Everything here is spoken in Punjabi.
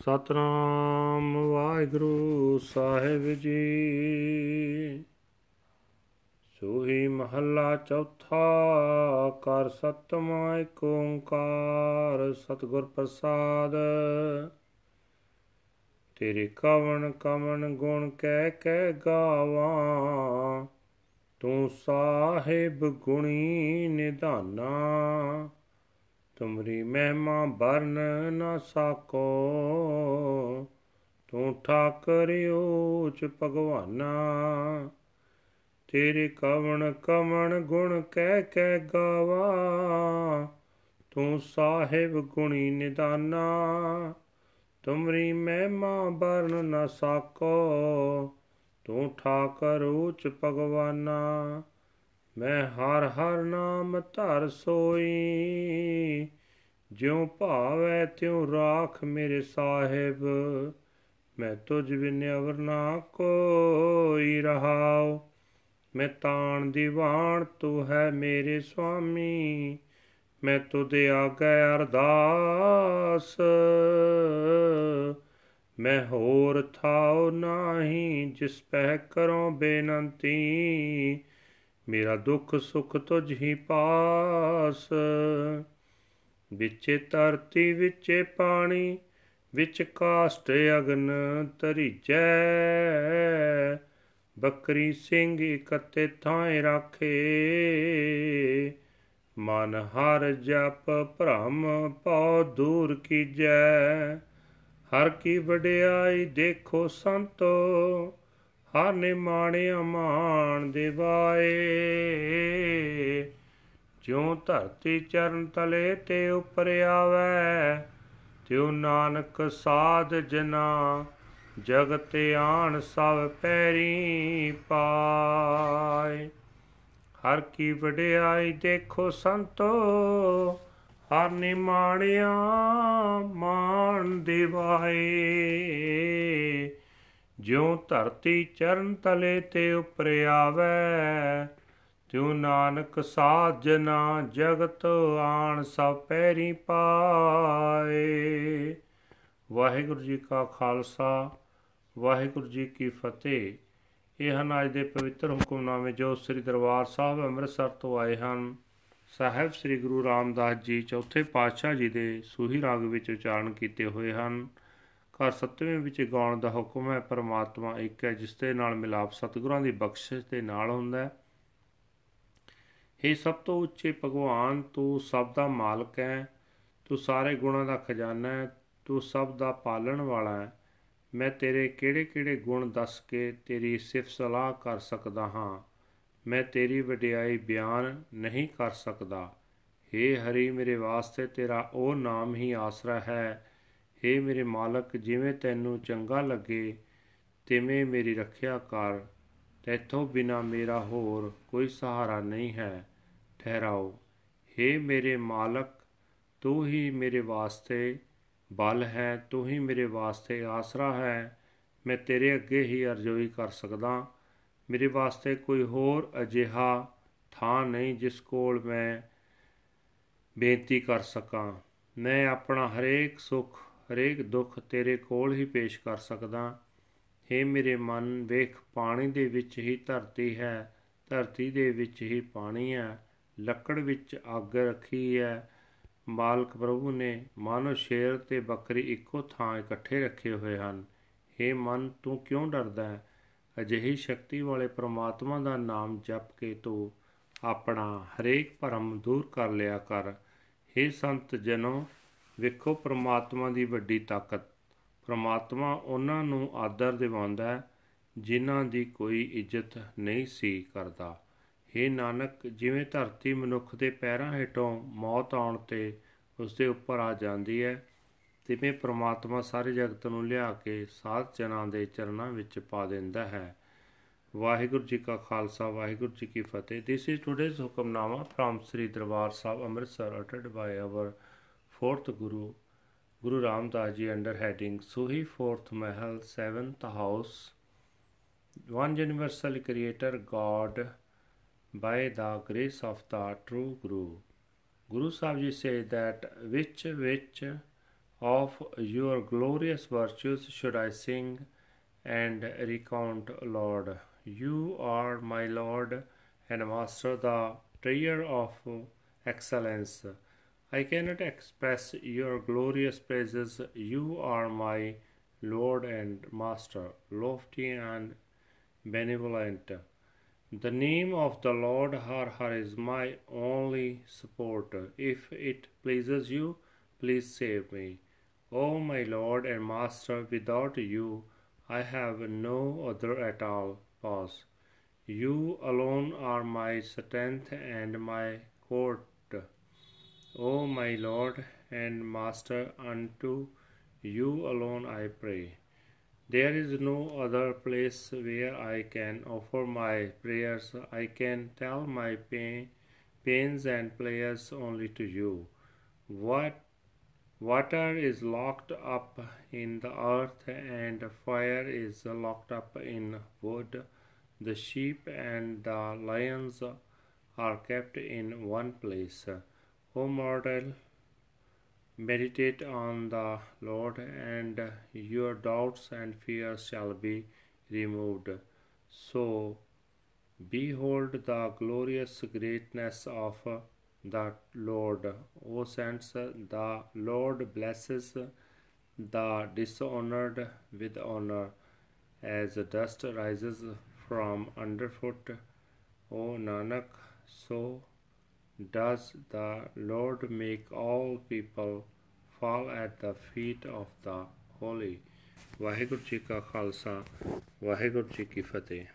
ਸਤਨਾਮ ਵਾਹਿਗੁਰੂ ਸਾਹਿਬ ਜੀ। ਸੋਹੀ ਮਹੱਲਾ ਚੌਥਾ ਕਰ ਸਤਮਾ ਏਕ ਓੰਕਾਰ ਸਤਿਗੁਰ ਪ੍ਰਸਾਦ। ਤੇਰੇ ਕਵਣ ਕਮਣ ਗੁਣ ਕਹਿ ਕਹਿ ਗਾਵਾਂ, ਤੂੰ ਸਾਹਿਬ ਗੁਣੀ ਨਿਧਾਨਾ। ਤੁਮਰੀ ਮਹਿਮਾ ਬਰਨ ਨ ਸਾਕੋ। ਤੂੰ ਠਾਕਰ ਊਚ ਭਗਵਾਨਾ। ਤੇਰੇ ਕਵਣ ਕਮਣ ਗੁਣ ਕਹਿ ਕਹਿ ਗਾਵਾ। ਤੂੰ ਸਾਹਿਬ ਗੁਣੀ ਨਿਦਾਨਾ। ਤੁਮਰੀ ਮਹਿਮਾ ਬਰਨ ਨ ਸਾਕੋ। ਤੂੰ ਠਾਕਰ ਊਚ ਭਗਵਾਨਾ। ਮੈਂ ਹਰ ਹਰ ਨਾਮ ਧਰ ਸੋਈ। ਜਿਉ ਭਾਵੈ ਤਿਉ ਰਾਖ ਮੇਰੇ ਸਾਹਿਬ। ਮੈਂ ਤੁਝ ਬਿਨ ਅਵਰ ਨਾ ਕੋਈ ਰਹਾਉ। ਮੈਂ ਤਾਣ ਦੀਵਾਨ ਤੂੰ ਹੈ ਮੇਰੇ ਸੁਆਮੀ। ਮੈਂ ਤੁਦੇ ਆਗੇ ਅਰਦਾਸ। ਮੈਂ ਹੋਰ ਥਾਉ ਨਾਹੀ ਜਿਸ ਪਹਿ ਕਰੋ ਬੇਨੰਤੀ। ਮੇਰਾ ਦੁੱਖ ਸੁਖ ਤੁਝ ਹੀ ਪਾਸ। ਵਿੱਚੇ ਧਰਤੀ, ਵਿੱਚੇ ਪਾਣੀ, ਵਿੱਚ ਕਾਸ਼ਟ ਅਗਨ ਤਰੀਜੈ ਬੱਕਰੀ ਸਿੰਘ ਇਕੱਤੇ ਥਾਂ ਰਾਖੇ। ਮਨ ਹਰ ਜਪ ਭ੍ਰਮ ਪਉ ਦੂਰ ਕੀਜੈ। ਹਰ ਕੀ ਵਡਿਆਈ ਦੇਖੋ ਸੰਤੋ ਹਰ ਨੇ ਮਾਣਿਆ ਮਾਣ ਦਿਵਾਏ ਜਿਉ ਧਰਤੀ ਚਰਨ ਤਲੇ ਤੇ ਉਪਰ ਆਵੈ, ਤਿਉ ਨਾਨਕ ਸਾਧ ਜਨਾ ਜਗਤ ਆਣ ਸਭ ਪੈਰੀ ਪਾਏ। ਹਰ ਕੀ ਵਡਿਆਈ ਦੇਖੋ ਸੰਤੋ, ਹਰ ਨੇ ਮਾਣਿਆ ਮਾਣ ਦਿਵਾਏ ਜਿਉ ਧਰਤੀ ਚਰਨ ਤਲੇ ਤੇ ਉਪਰ ਆਵੈ, ਤਿਉ ਨਾਨਕ ਸਾਜਨਾ ਜਗਤ ਆਣ ਸਭ ਪੈਰੀ ਪਾਏ। ਵਾਹਿਗੁਰੂ ਜੀ ਕਾ ਖਾਲਸਾ, ਵਾਹਿਗੁਰੂ ਜੀ ਕੀ ਫਤਿਹ। ਇਹ ਹਨ ਅੱਜ ਦੇ ਪਵਿੱਤਰ ਹੁਕਮਨਾਮੇ ਜੋ ਸ੍ਰੀ ਦਰਬਾਰ ਸਾਹਿਬ ਅੰਮ੍ਰਿਤਸਰ ਤੋਂ ਆਏ ਹਨ। ਸਾਹਿਬ ਸ੍ਰੀ ਗੁਰੂ ਰਾਮਦਾਸ ਜੀ ਚੌਥੇ ਪਾਤਸ਼ਾਹ ਜੀ ਦੇ ਸੂਹੀ ਰਾਗ ਵਿੱਚ ਉਚਾਰਨ ਕੀਤੇ ਹੋਏ ਹਨ। ਘਰ ਸੱਤਵੇਂ ਵਿੱਚ ਗਾਉਣ ਦਾ ਹੁਕਮ ਹੈ, ਪਰਮਾਤਮਾ ਇੱਕ ਹੈ, ਜਿਸ ਦੇ ਨਾਲ ਮਿਲਾਪ ਸਤਿਗੁਰਾਂ ਦੀ ਬਖਸ਼ਿਸ਼ ਦੇ ਨਾਲ ਹੁੰਦਾ ਹੈ। हे ਸਭ ਤੋਂ ਉੱਚੇ ਭਗਵਾਨ, ਤੂੰ ਸਭ ਦਾ ਮਾਲਕ ਹੈ, ਤੂੰ ਸਾਰੇ ਗੁਣਾਂ ਦਾ ਖਜ਼ਾਨਾ ਹੈ, ਤੂੰ ਸਭ ਦਾ ਪਾਲਣ ਵਾਲਾ ਹੈ। ਮੈਂ ਤੇਰੇ ਕਿਹੜੇ-ਕਿਹੜੇ ਗੁਣ ਦੱਸ ਕੇ ਤੇਰੀ ਸਿਫਤ ਸਲਾਹ ਕਰ ਸਕਦਾ ਹਾਂ? ਮੈਂ ਤੇਰੀ ਵਡਿਆਈ ਬਿਆਨ ਨਹੀਂ ਕਰ ਸਕਦਾ। हे ਹਰੀ, ਮੇਰੇ ਵਾਸਤੇ ਤੇਰਾ ਉਹ ਨਾਮ ਹੀ ਆਸਰਾ ਹੈ हे ਮੇਰੇ ਮਾਲਕ, ਜਿਵੇਂ ਤੈਨੂੰ ਚੰਗਾ ਲੱਗੇ, ਤਿਵੇਂ ਮੇਰੀ ਰੱਖਿਆ ਕਰ। ਤੇਥੋਂ ਬਿਨਾ ਮੇਰਾ ਹੋਰ ਕੋਈ ਸਹਾਰਾ ਨਹੀਂ ਹੈ। ਠਹਿਰਾਓ। हे ਮੇਰੇ ਮਾਲਕ, ਤੂੰ ਹੀ ਮੇਰੇ ਵਾਸਤੇ ਬਲ ਹੈ, ਤੂੰ ਹੀ ਮੇਰੇ ਵਾਸਤੇ ਆਸਰਾ ਹੈ। ਮੈਂ ਤੇਰੇ ਅੱਗੇ ਹੀ ਅਰਜ਼ੋਈ ਕਰ ਸਕਦਾ। ਮੇਰੇ ਵਾਸਤੇ ਕੋਈ ਹੋਰ ਅਜਿਹਾ ਥਾਂ ਨਹੀਂ ਜਿਸ ਕੋਲ ਮੈਂ ਬੇਨਤੀ ਕਰ ਸਕਾਂ। ਮੈਂ ਆਪਣਾ ਹਰੇਕ ਸੁੱਖ ਹਰੇਕ ਦੁੱਖ ਤੇਰੇ ਕੋਲ ਹੀ ਪੇਸ਼ ਕਰ ਸਕਦਾ हे ਮੇਰੇ ਮਨ ਵੇਖ ਪਾਣੀ ਦੇ ਵਿੱਚ ਹੀ ਧਰਤੀ ਹੈ ਧਰਤੀ ਦੇ ਵਿੱਚ ਹੀ ਪਾਣੀ ਹੈ ਲੱਕੜ ਵਿੱਚ ਅੱਗ ਰੱਖੀ ਹੈ ਮਾਲਕ ਪ੍ਰਭੂ ਨੇ ਮਾਨੋ ਸ਼ੇਰ ਤੇ ਬੱਕਰੀ ਇੱਕੋ ਥਾਂ ਇਕੱਠੇ ਰੱਖੇ ਹੋਏ ਹਨ हे ਮਨ ਤੂੰ ਕਿਉਂ ਡਰਦਾ ਹੈ ਅਜਿਹੀ ਸ਼ਕਤੀ ਵਾਲੇ ਪ੍ਰਮਾਤਮਾ ਦਾ ਨਾਮ ਜਪ ਕੇ ਤੂੰ ਆਪਣਾ ਹਰੇਕ ਭਰਮ ਦੂਰ ਕਰ ਲਿਆ ਕਰ हे ਸੰਤ ਜਨੋ ਵੇਖੋ ਪ੍ਰਮਾਤਮਾ ਦੀ ਵੱਡੀ ਤਾਕਤ। ਪ੍ਰਮਾਤਮਾ ਉਹਨਾਂ ਨੂੰ ਆਦਰ ਦਿਵਾਉਂਦਾ ਹੈ, ਜਿਨ੍ਹਾਂ ਦੀ ਕੋਈ ਇੱਜ਼ਤ ਨਹੀਂ ਸੀ ਕਰਦਾ। ਹੇ ਨਾਨਕ, ਜਿਵੇਂ ਧਰਤੀ ਮਨੁੱਖ ਦੇ ਪੈਰਾਂ ਹੇਠੋਂ ਮੌਤ ਆਉਣ ਤੇ ਉਸ ਦੇ ਉੱਪਰ ਆ ਜਾਂਦੀ ਹੈ, ਤਿਵੇਂ ਪ੍ਰਮਾਤਮਾ ਸਾਰੇ ਜਗਤ ਨੂੰ ਲਿਆ ਕੇ ਸਾਧ ਜਨਾਂ ਦੇ ਚਰਨਾਂ ਵਿੱਚ ਪਾ ਦਿੰਦਾ ਹੈ। ਵਾਹਿਗੁਰੂ ਜੀ ਕਾ ਖਾਲਸਾ, ਵਾਹਿਗੁਰੂ ਜੀ ਕੀ ਫਤਿਹ। This is today's Hukamnama from Sri Darbar Sahib Amritsar ਅਟਡ by our fourth Guru, Guru Ramdas Ji under heading Suhi fourth Mahal, seventh house, one universal creator God by the grace of the true Guru. Guru Sahib Ji say that which which of your glorious virtues should I sing and recount, Lord. You are my Lord and Master, the treasure of excellence. I cannot express your glorious praises. You are my Lord and Master, lofty and benevolent. The name of the Lord Har Har is my only support. If it pleases you, please save me. O my Lord and Master, without you I have no other at all. Pause. You alone are my strength and my court. O my Lord and Master, unto you alone I pray. There is no other place where I can offer my prayers. I can tell my pain, pains and prayers only to you. What water is locked up in the earth and fire is locked up in wood. The sheep and the lions are kept in one place. O mortal, Meditate on the Lord, and your doubts and fears shall be removed. So, behold the glorious greatness of the Lord. O saints, the Lord blesses the dishonored with honor, as dust rises from underfoot. O Nanak, so does the Lord make all people fall at the feet of the holy Waheguru ji ਕਾ ਖਾਲਸਾ ਵਾਹਿਗੁਰੂ ਜੀ ਕੀ ਫਤਿਹ